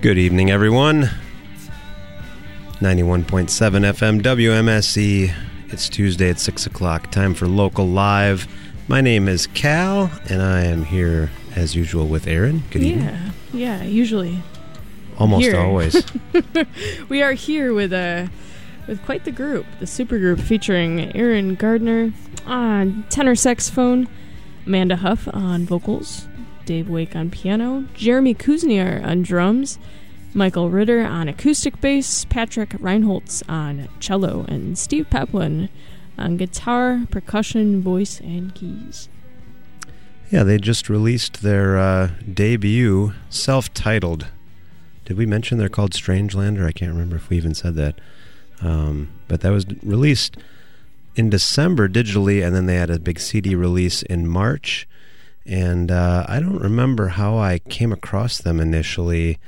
Good evening, everyone. 91.7 FM WMSE. It's Tuesday at 6 o'clock. Time for Local Live. My name is Cal, and I am here as usual with Aaron. Good evening. Yeah, yeah, usually. Almost Here. always. We are here with a with quite the group, the super group featuring Aaron Gardner on tenor saxophone, Amanda Huff on vocals, Dave Wake on piano, Jeremy Kuzniar on drums, Michael Ritter on acoustic bass, Patrick Reinholtz on cello, and Steve Peplin on guitar, percussion, voice, and keys. yeah, they just released their uh, debut, self titled. Did we mention they're called Strangelander? I can't remember if we even said that. Um, but that was released in December digitally, and then they had a big CD release in March. And uh, I don't remember how I came across them initially,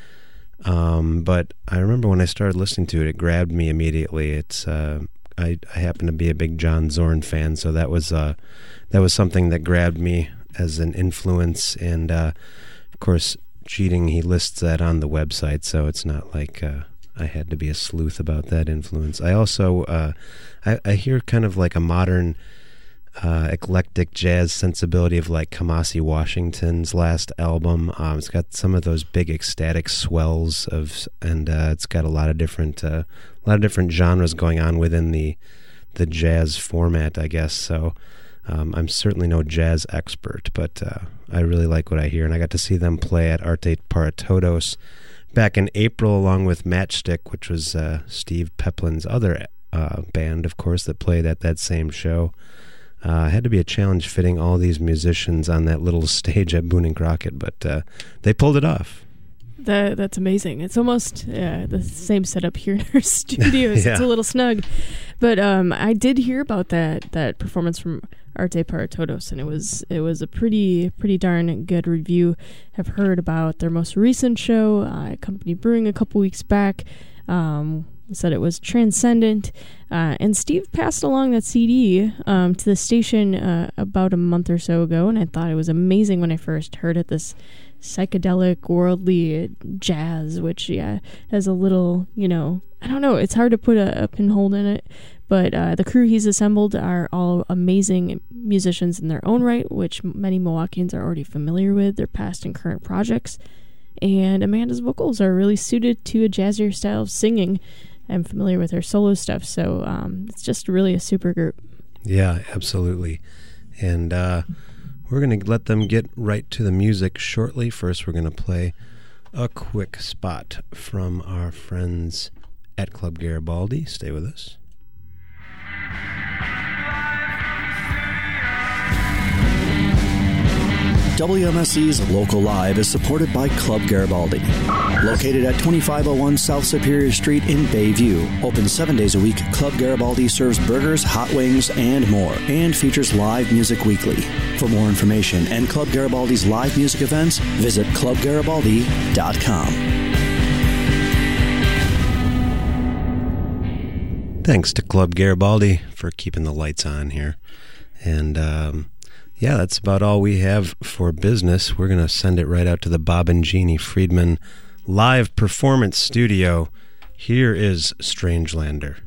um, but I remember when I started listening to it, it grabbed me immediately. It's uh, I, I happen to be a big John Zorn fan, so that was uh, that was something that grabbed me as an influence. And uh, of course, cheating he lists that on the website, so it's not like uh, I had to be a sleuth about that influence. I also uh, I, I hear kind of like a modern uh, eclectic jazz sensibility of like Kamasi Washington's last album. Um, it's got some of those big ecstatic swells of, and uh, it's got a lot of different, uh, a lot of different genres going on within the the jazz format, I guess. So um, I'm certainly no jazz expert, but uh, I really like what I hear, and I got to see them play at Arte Para Todos back in April, along with Matchstick, which was uh, Steve Peplin's other uh, band, of course, that played at that same show. Uh, it had to be a challenge fitting all these musicians on that little stage at Boone and Crockett, but uh, they pulled it off. That that's amazing. It's almost yeah, the same setup here in our studios. Yeah. It's a little snug, but um, I did hear about that that performance from Arte Para Todos, and it was it was a pretty pretty darn good review. I've heard about their most recent show, uh, Company Brewing, a couple weeks back. Um, said it was transcendent, uh, and Steve passed along that CD um, to the station uh, about a month or so ago, and I thought it was amazing when I first heard it. This psychedelic, worldly jazz, which yeah has a little, you know, I don't know. It's hard to put a, a pinhole in it, but uh, the crew he's assembled are all amazing musicians in their own right, which many Milwaukeeans are already familiar with. Their past and current projects, and Amanda's vocals are really suited to a jazzier style of singing. I'm familiar with her solo stuff, so um, it's just really a super group. Yeah, absolutely. And uh, we're going to let them get right to the music shortly. First, we're going to play a quick spot from our friends at Club Garibaldi. Stay with us. WMSE's Local Live is supported by Club Garibaldi. Located at 2501 South Superior Street in Bayview. Open seven days a week, Club Garibaldi serves burgers, hot wings, and more, and features live music weekly. For more information and Club Garibaldi's live music events, visit clubgaribaldi.com. Thanks to Club Garibaldi for keeping the lights on here. And um, yeah, that's about all we have for business. We're going to send it right out to the Bob and Jeannie Friedman live performance studio. Here is Strangelander.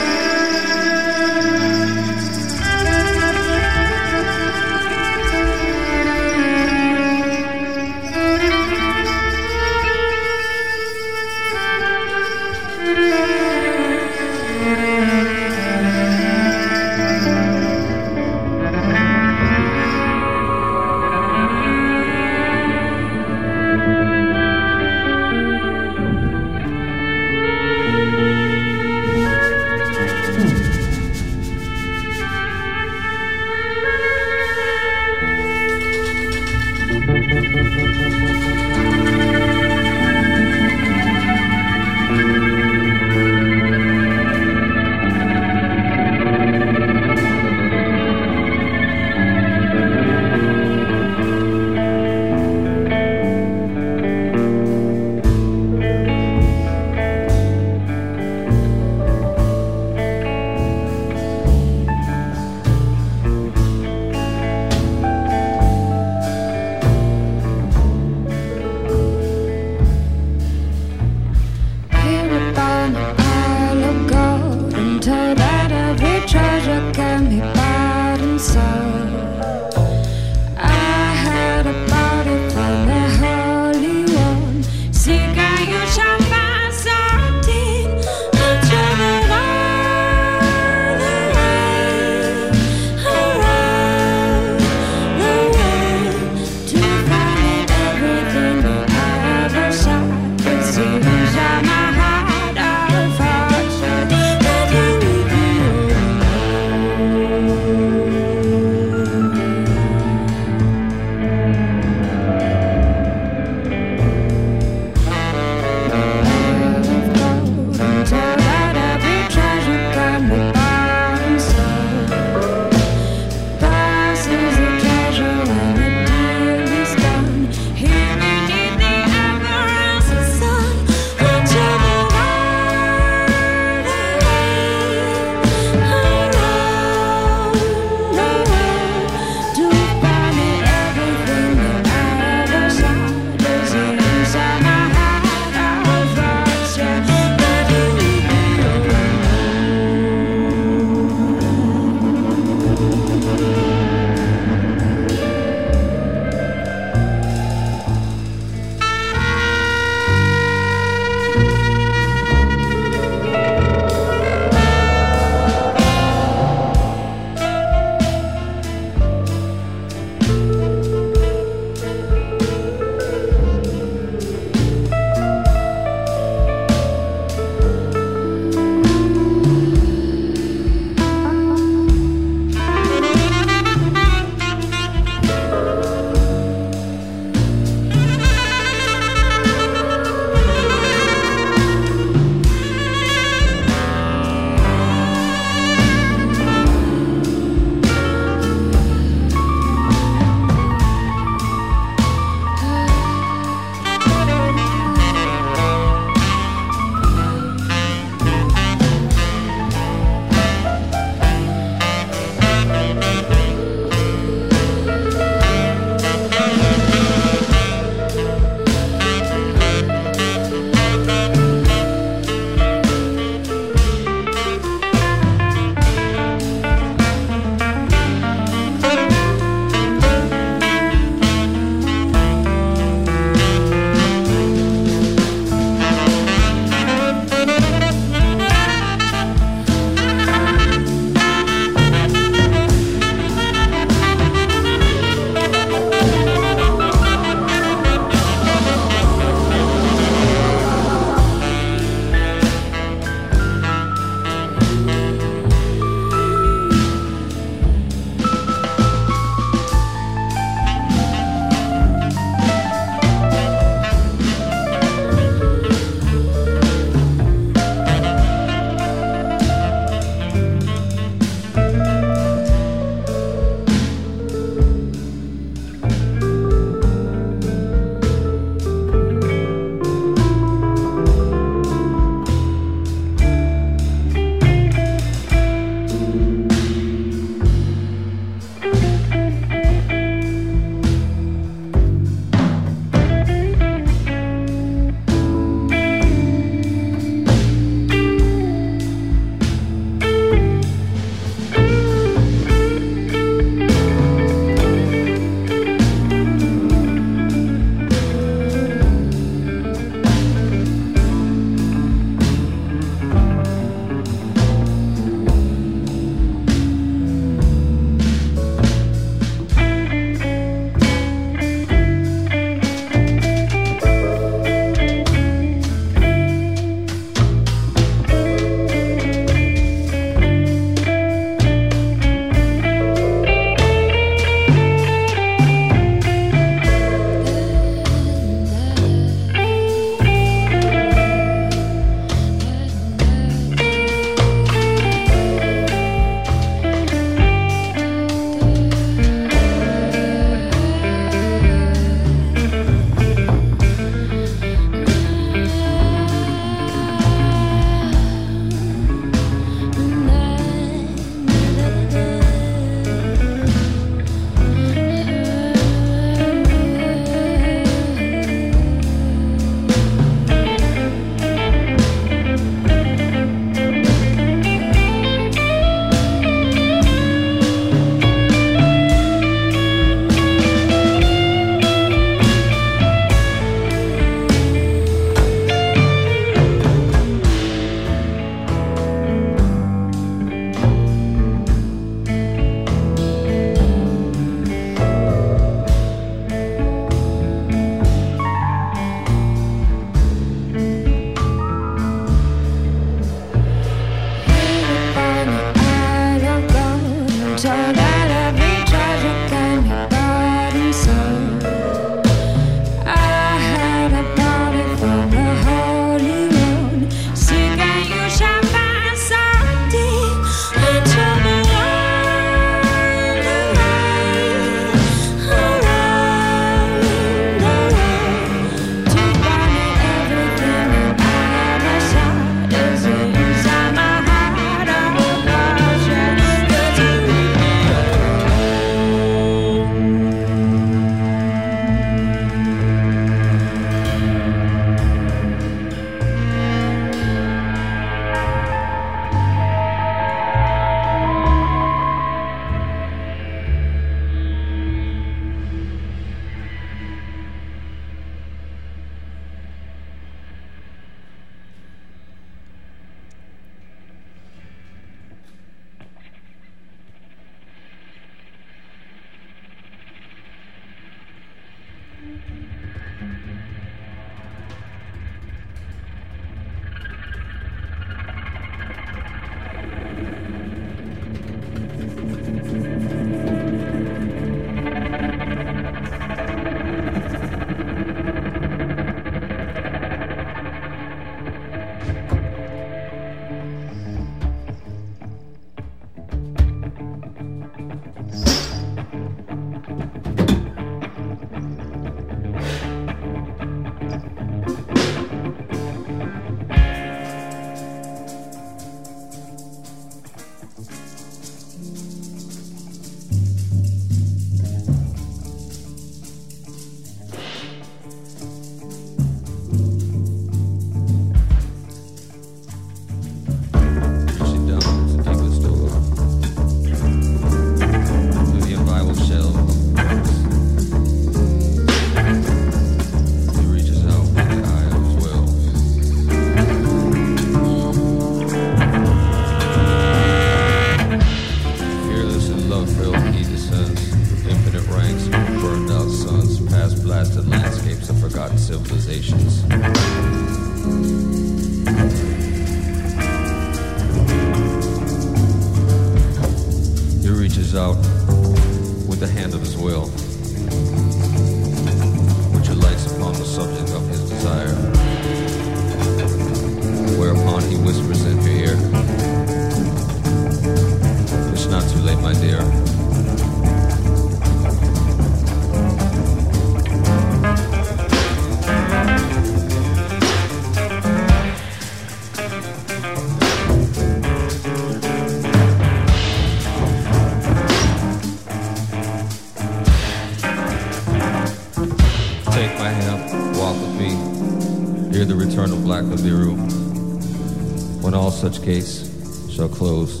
Case shall close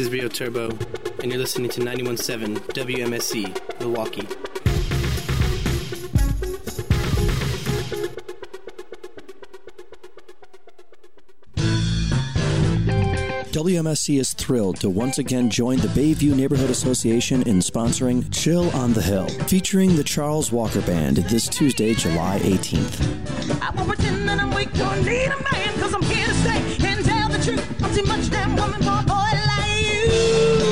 This is Rio Turbo, and you're listening to 91.7 WMSE, Milwaukee. WMSE is thrilled to once again join the Bayview Neighborhood Association in sponsoring Chill on the Hill, featuring the Charles Walker Band this Tuesday, July 18th.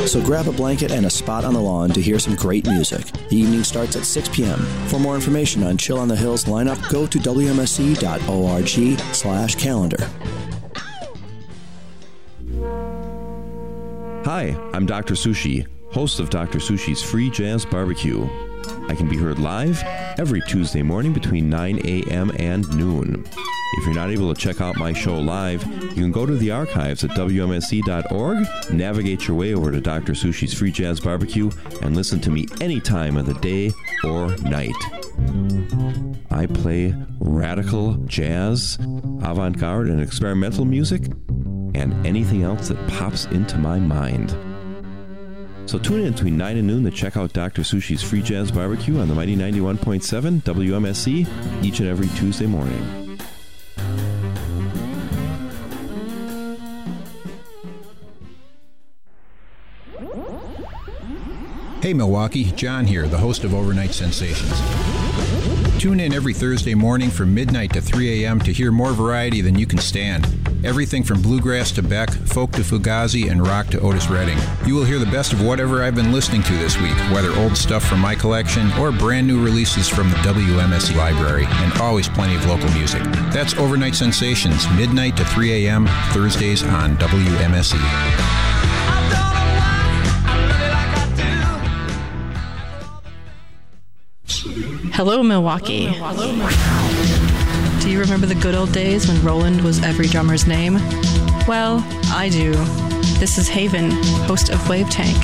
So grab a blanket and a spot on the lawn to hear some great music. The evening starts at 6 p.m. For more information on Chill on the Hill's lineup, go to wmse.org slash calendar. Hi, I'm Dr. Sushi, host of Dr. Sushi's Free Jazz Barbecue. I can be heard live every Tuesday morning between 9 a.m. and noon. If you're not able to check out my show live, you can go to the archives at WMSE.org, navigate your way over to Dr. Sushi's Free Jazz Barbecue, and listen to me any time of the day or night. I play radical jazz, avant garde, and experimental music, and anything else that pops into my mind. So tune in between 9 and noon to check out Dr. Sushi's Free Jazz Barbecue on the Mighty 91.7 WMSE each and every Tuesday morning. Hey Milwaukee, John here, the host of Overnight Sensations. Tune in every Thursday morning from midnight to 3 a.m. to hear more variety than you can stand. Everything from bluegrass to Beck, folk to Fugazi, and rock to Otis Redding. You will hear the best of whatever I've been listening to this week, whether old stuff from my collection or brand new releases from the WMSE library, and always plenty of local music. That's Overnight Sensations, midnight to 3 a.m., Thursdays on WMSE. Hello, Milwaukee. Do you remember the good old days when Roland was every drummer's name? Well, I do. This is Haven, host of Wave Tank.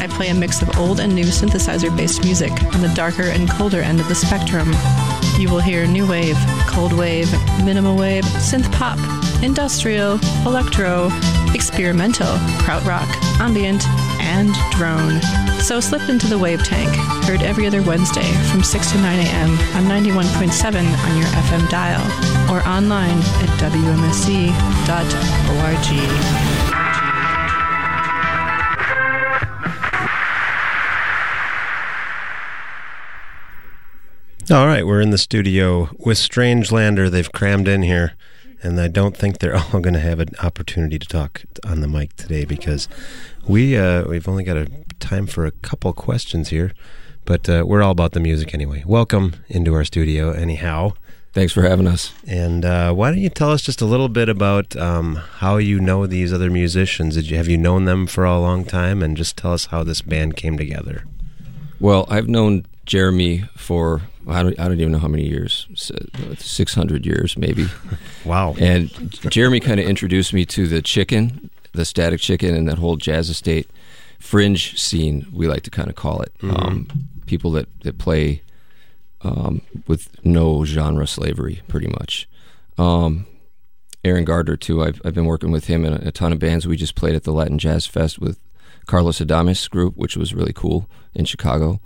I play a mix of old and new synthesizer based music on the darker and colder end of the spectrum. You will hear new wave, cold wave, minimal wave, synth pop, industrial, electro, experimental, krautrock, ambient, and drone. So slip into the wave tank, heard every other Wednesday from 6 to 9 a.m. on 91.7 on your FM dial or online at wmse.org. All right, we're in the studio with Strangelander. They've crammed in here, and I don't think they're all going to have an opportunity to talk on the mic today because we uh, we've only got a time for a couple questions here, but uh, we're all about the music anyway. Welcome into our studio, anyhow. Thanks for having us. And uh, why don't you tell us just a little bit about um, how you know these other musicians? Did you have you known them for a long time, and just tell us how this band came together? Well, I've known Jeremy for I don't, I don't even know how many years, six hundred years maybe. wow! And Jeremy kind of introduced me to the Chicken, the Static Chicken, and that whole jazz estate fringe scene. We like to kind of call it. Mm-hmm. Um, people that that play um, with no genre slavery, pretty much. Um, Aaron Gardner too. I've I've been working with him in a, a ton of bands. We just played at the Latin Jazz Fest with Carlos Adames group, which was really cool in Chicago.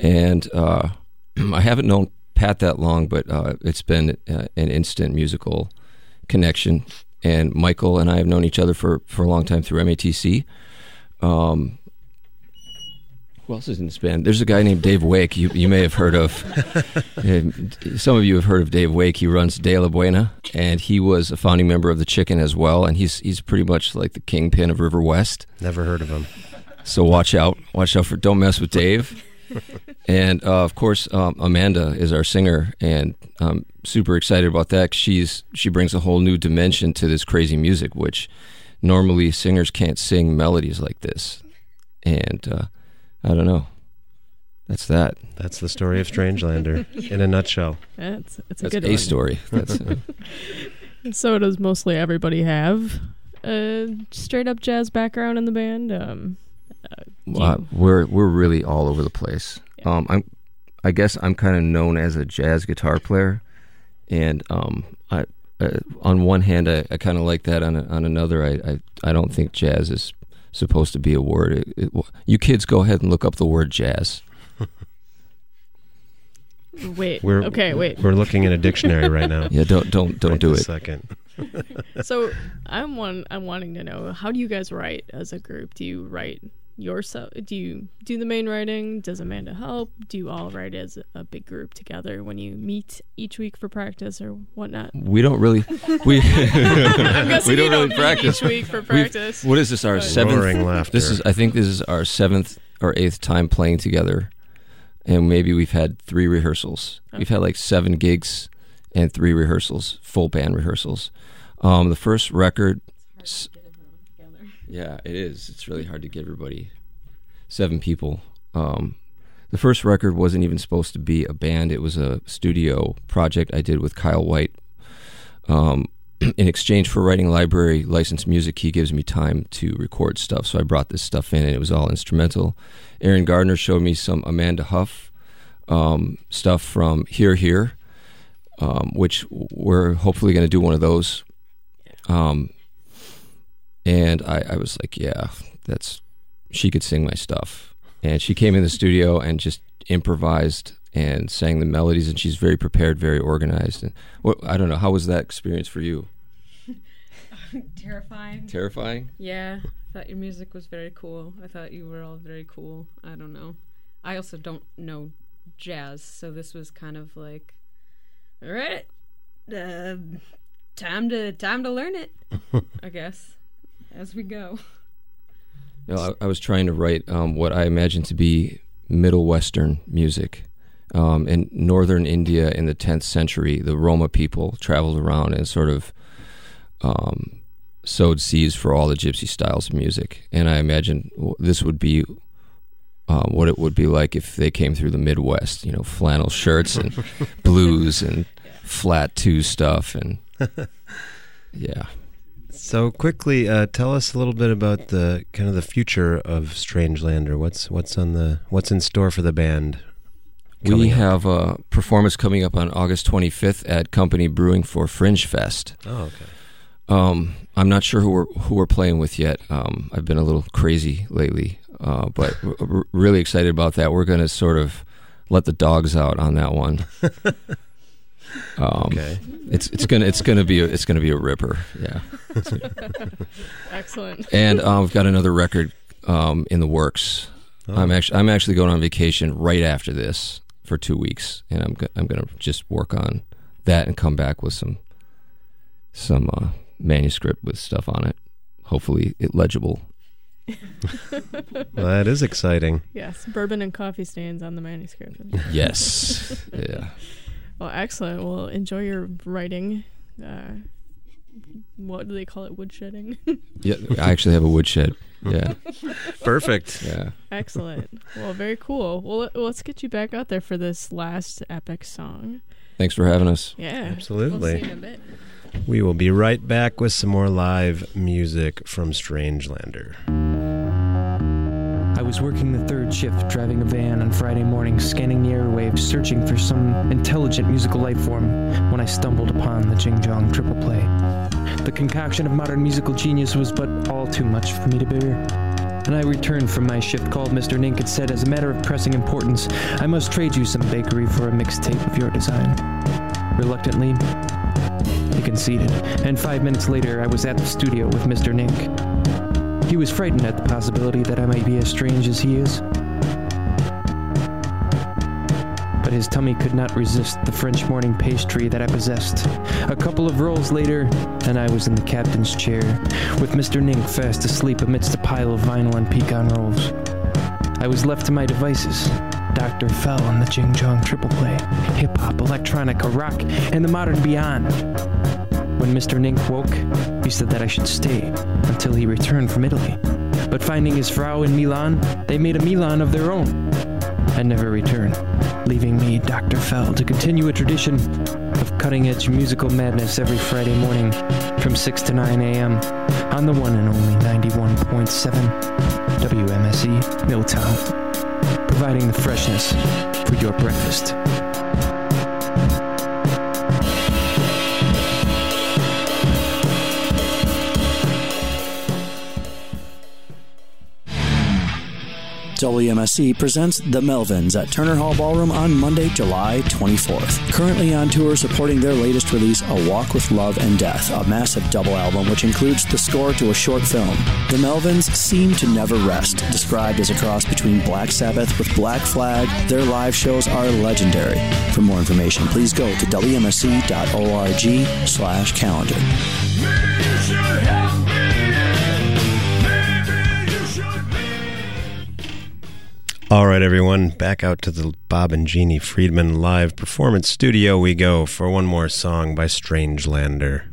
And uh, I haven't known Pat that long, but uh, it's been uh, an instant musical connection. And Michael and I have known each other for, for a long time through MATC. Um, Who else is in this band? There's a guy named Dave Wake. You you may have heard of. Some of you have heard of Dave Wake. He runs De La Buena, and he was a founding member of the Chicken as well. And he's he's pretty much like the kingpin of River West. Never heard of him. So watch out, watch out for don't mess with Dave. and uh, of course, um, Amanda is our singer, and I'm super excited about that. 'cause She's she brings a whole new dimension to this crazy music, which normally singers can't sing melodies like this. And uh, I don't know. That's that. That's the story of Strangelander in a nutshell. That's it's a That's good a one. story. That's uh, So does mostly everybody have a straight up jazz background in the band? Um, uh, do uh, we're we're really all over the place. Um, I'm I guess I'm kind of known as a jazz guitar player, and um, I uh, on one hand I, I kind of like that. On a, on another, I, I I don't think jazz is supposed to be a word. It, it, you kids go ahead and look up the word jazz. wait. We're okay. Wait. We're looking in a dictionary right now. Yeah, don't don't don't Right do this it. Second. so I'm one. I'm wanting to know how do you guys write as a group? Do you write yourself? Do you do the main writing? Does Amanda help? Do you all write as a big group together when you meet each week for practice or whatnot? We don't really we we don't really don't practice each week for We've- practice. What is this? Our But- seventh. Roaring laughter. This is I think this is our seventh or eighth time playing together, and maybe we've had three rehearsals. We've had like seven gigs and three rehearsals, full band rehearsals. Um, the first record. Yeah, it is. It's really hard to get everybody. Seven people. Um, the first record wasn't even supposed to be a band. It was a studio project I did with Kyle White. Um, in exchange for writing library licensed music, he gives me time to record stuff. So I brought this stuff in, and it was all instrumental. Aaron Gardner showed me some Amanda Huff um, stuff from Here Here, um, which we're hopefully going to do one of those. Um, and I, I was like, yeah, that's she could sing my stuff. And she came in the studio and just improvised and sang the melodies, and she's very prepared, very organized. And what I don't know, how was that experience for you? Terrifying. Terrifying? Yeah. I thought your music was very cool. I thought you were all very cool. I don't know. I also don't know jazz, so this was kind of like, all right, uh, time to time to learn it. I guess as we go. You know, I, I was trying to write um, what I imagine to be Middle Western music. Um, in northern India in the 10th century, the Roma people traveled around and sort of um, sowed seeds for all the gypsy styles of music. And I imagine this would be uh, what it would be like if they came through the Midwest, you know, flannel shirts and blues and flat two stuff. And yeah. So quickly, uh, tell us a little bit about the kind of the future of Strangelander. What's what's on the what's in store for the band? We up? have a performance coming up on August 25th at Company Brewing for Fringe Fest. Oh, okay. Um, I'm not sure who we're who we're playing with yet. Um, I've been a little crazy lately, uh, but really excited about that. We're going to sort of let the dogs out on that one. Um, Okay. It's it's gonna it's gonna be a, it's gonna be a ripper. Yeah. Excellent. And um, we've got another record um, in the works. Oh. I'm actually I'm actually going on vacation right after this for two weeks, and I'm go- I'm gonna just work on that and come back with some some uh, manuscript with stuff on it. Hopefully, it legible. Well, that is exciting. Yes, bourbon and coffee stains on the manuscript. Yes. Yeah. Well, excellent. Well, enjoy your writing. Uh, what do they call it? Woodshedding. Yeah, I actually have a woodshed. Yeah. Perfect. Yeah. excellent. Well, very cool. Well, let- let's get you back out there for this last epic song. Thanks for having us. Yeah, Absolutely. We'll see you in a bit. We will be right back with some more live music from Strangelander. I was working the third shift, driving a van on Friday morning, scanning the airwaves, searching for some intelligent musical life form, when I stumbled upon the Jing Jong triple play. The concoction of modern musical genius was but all too much for me to bear. And I returned from my shift, called Mr. Nink, and said, as a matter of pressing importance, I must trade you some bakery for a mixtape of your design. Reluctantly, he conceded, and five minutes later, I was at the studio with Mr. Nink. He was frightened at the possibility that I might be as strange as he is. but his tummy could not resist the French morning pastry that I possessed. A couple of rolls later, and I was in the captain's chair, with Mr. Nink fast asleep amidst a pile of vinyl and pecan rolls. I was left to my devices. Dr. Fell on the Jing Jong triple play, hip hop, electronica, rock, and the modern beyond. When Mr. Nink woke, he said that I should stay until he returned from Italy. But finding his Frau in Milan, they made a Milan of their own and never returned, leaving me, Dr. Fell, to continue a tradition of cutting edge musical madness every Friday morning from 6 to 9 a.m. on the one and only 91.7 WMSE Milltown, providing the freshness for your breakfast. WMSE presents The Melvins at Turner Hall Ballroom on Monday, July 24th. Currently on tour supporting their latest release, A Walk with Love and Death, a massive double album which includes the score to a short film. The Melvins seem to never rest. Described as a cross between Black Sabbath with Black Flag, their live shows are legendary. For more information, please go to wmse.org slash calendar. All right, everyone, back out to the Bob and Jeannie Friedman live performance studio we go for one more song by Strangelander.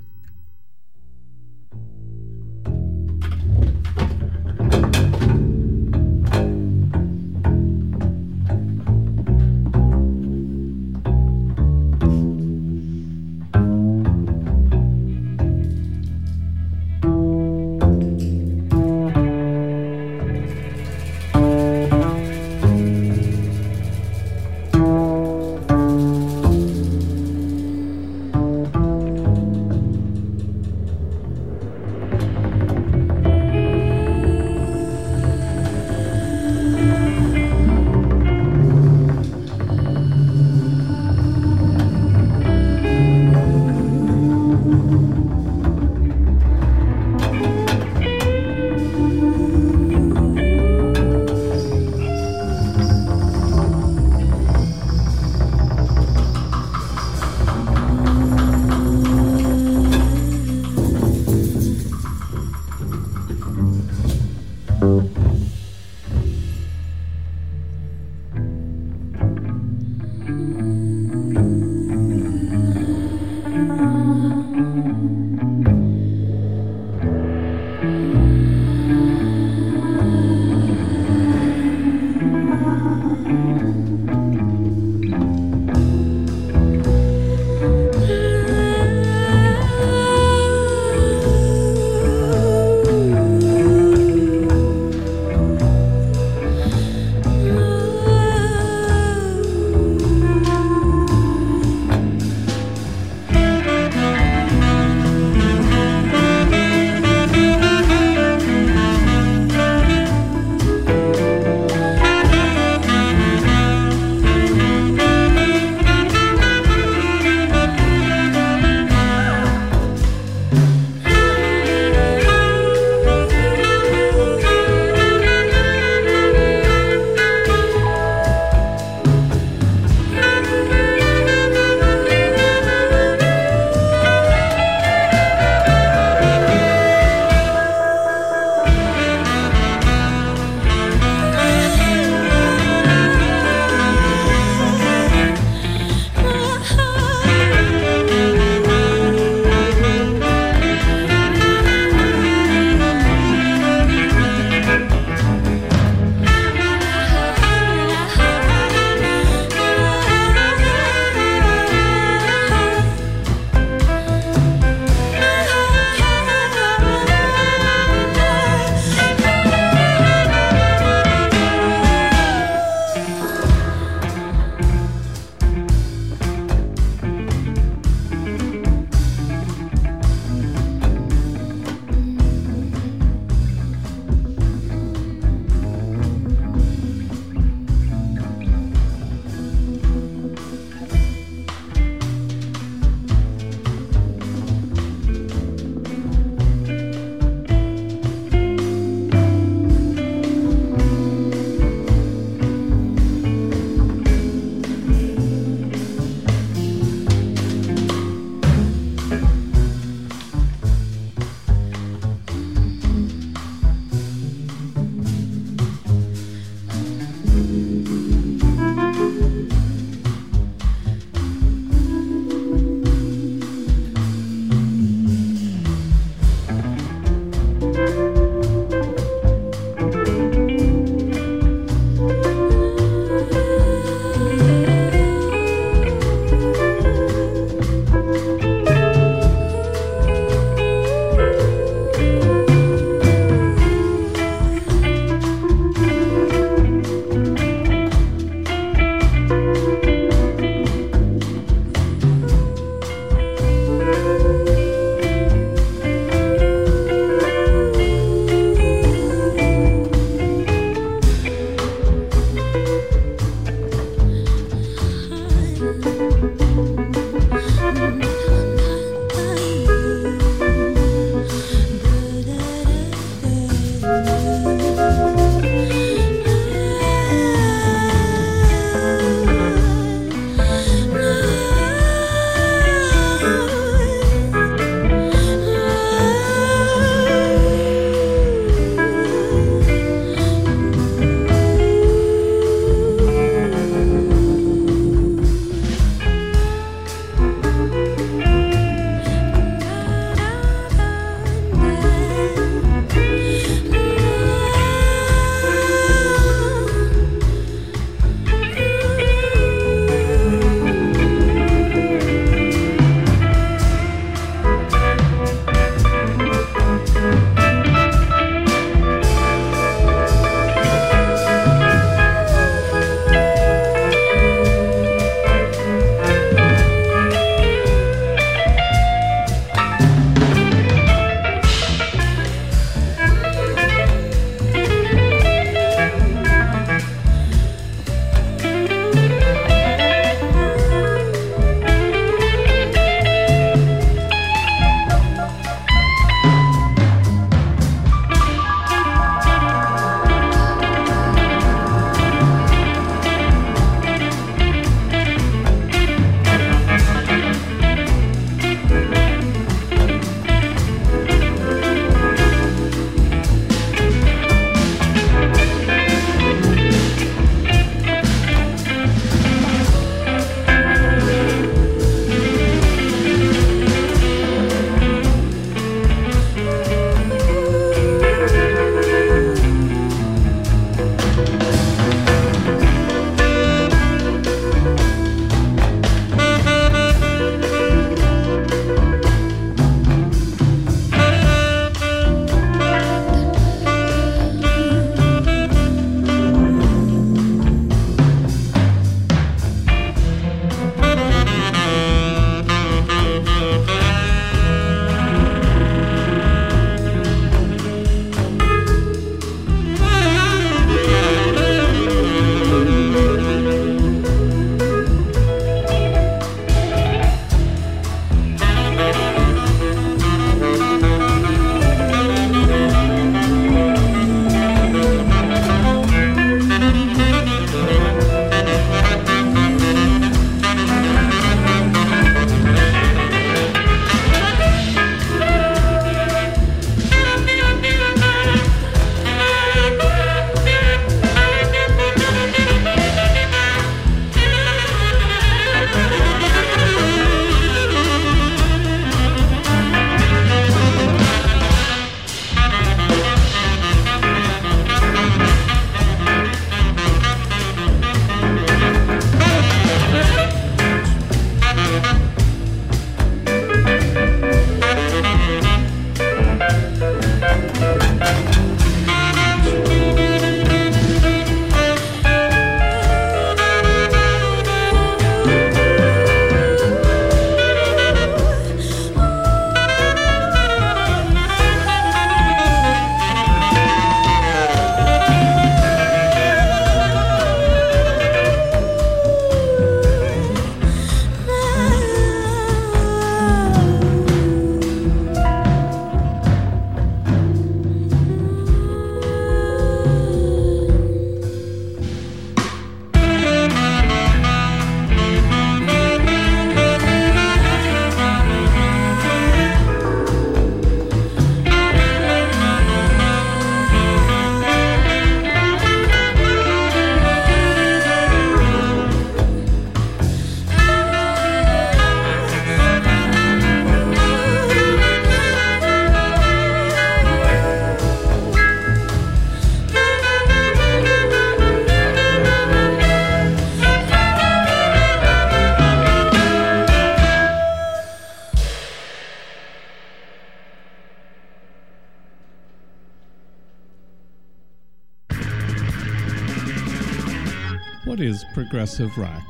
progressive rock.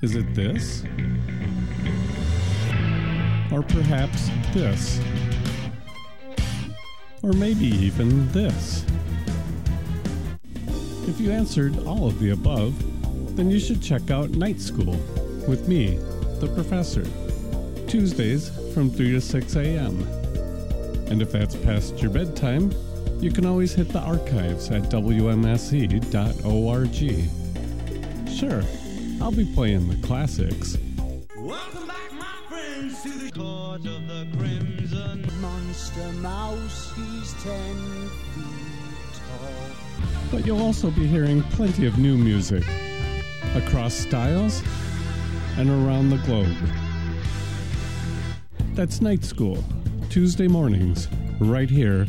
Is it this? Or perhaps this? Or maybe even this? If you answered all of the above, then you should check out Night School with me, the professor, Tuesdays from 3 to 6 a.m. And if that's past your bedtime, you can always hit the archives at wmse.org. Sure, I'll be playing the classics. Welcome back, my friends, to the court of the crimson monster mouse. He's ten feet tall. But you'll also be hearing plenty of new music across styles and around the globe. That's Night School, Tuesday mornings, right here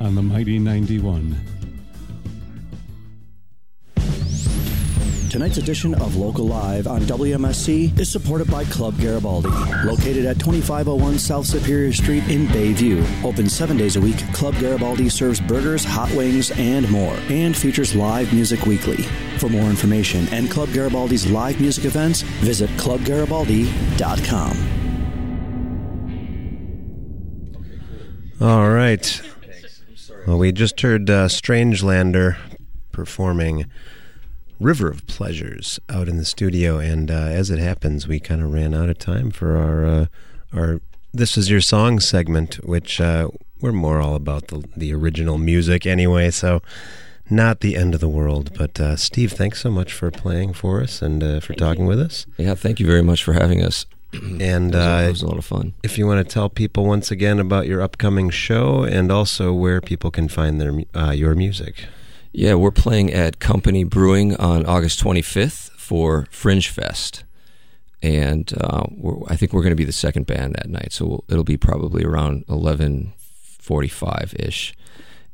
on the Mighty 91. Tonight's edition of Local Live on WMSE is supported by Club Garibaldi. Located at 2501 South Superior Street in Bayview. Open seven days a week, Club Garibaldi serves burgers, hot wings, and more, and features live music weekly. For more information and Club Garibaldi's live music events, visit clubgaribaldi.com. All right. Well, we just heard uh, Strangelander performing River of Pleasures out in the studio, and uh, as it happens, we kind of ran out of time for our uh, our This Is Your Song segment, which uh, we're more all about the the original music anyway, so not the end of the world. But uh, Steve, thanks so much for playing for us and uh, for talking with us. Yeah, thank you very much for having us. And It was a- uh, it was a lot of fun. If you want to tell people once again about your upcoming show and also where people can find their uh, your music. Yeah, we're playing at Company Brewing on August 25th for Fringe Fest. And uh, I think we're going to be the second band that night. So we'll, it'll be probably around 1145 ish.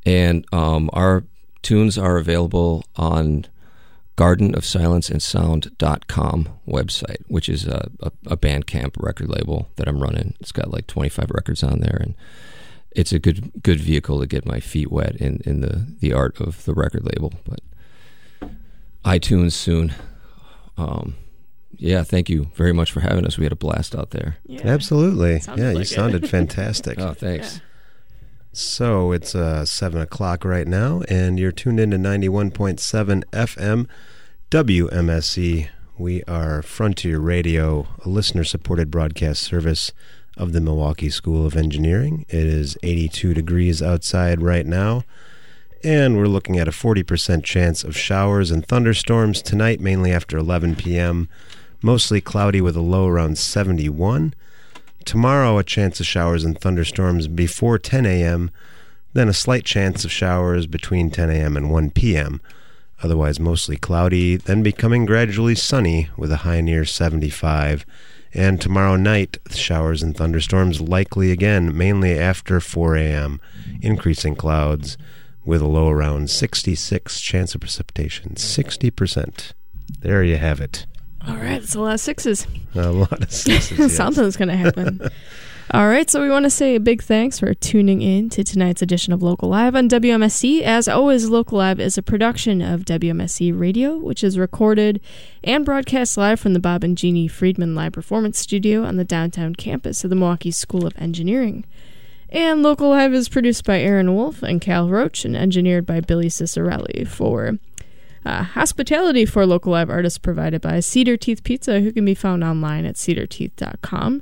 And um, our tunes are available on gardenofsilenceandsound.com website, which is a, a, a Bandcamp record label that I'm running. It's got like 25 records on there. And it's a good good vehicle to get my feet wet in, in the, the art of the record label. But iTunes soon. Um, yeah, thank you very much for having us. We had a blast out there. Absolutely. yeah, you sounded fantastic. Oh, thanks. So it's uh, 7 o'clock right now, and you're tuned in to 91.7 FM WMSE. We are Frontier Radio, a listener supported broadcast service of the Milwaukee School of Engineering. It is 82 degrees outside right now, and we're looking at a 40% chance of showers and thunderstorms tonight, mainly after 11 p.m. Mostly cloudy with a low around 71. Tomorrow, a chance of showers and thunderstorms before 10 a.m., then a slight chance of showers between 10 a.m. and 1 p.m. Otherwise, mostly cloudy, then becoming gradually sunny with a high near 75. And tomorrow night, showers and thunderstorms likely again, mainly after 4 a.m. Increasing clouds with a low around 66 chance of precipitation. 60%. There you have it. All right, that's a lot of sixes. A lot of sixes. yes. Something's going to happen. All right, so we want to say a big thanks for tuning in to tonight's edition of Local Live on WMSE. As always, Local Live is a production of WMSE Radio, which is recorded and broadcast live from the Bob and Jeannie Friedman Live Performance Studio on the downtown campus of the Milwaukee School of Engineering. And Local Live is produced by Aaron Wolf and Cal Roach and engineered by Billy Cicerelli for uh, hospitality for local live artists provided by Cedar Teeth Pizza, who can be found online at cedarteeth.com,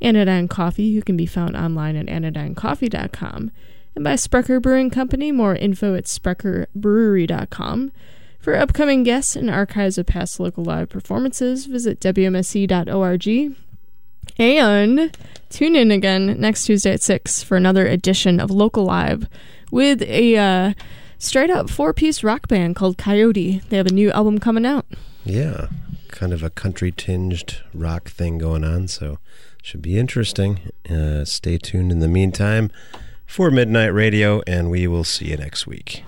Anodyne Coffee, who can be found online at anodynecoffee.com, and by Sprecher Brewing Company, more info at sprecherbrewery.com. For upcoming guests and archives of past local live performances, visit WMSE.org. And tune in again next Tuesday at 6 for another edition of Local Live with a uh, straight up four piece rock band called Coyote. They have a new album coming out. Yeah, kind of a country tinged rock thing going on, so should be interesting. Uh, stay tuned in the meantime for Midnight Radio, and we will see you next week.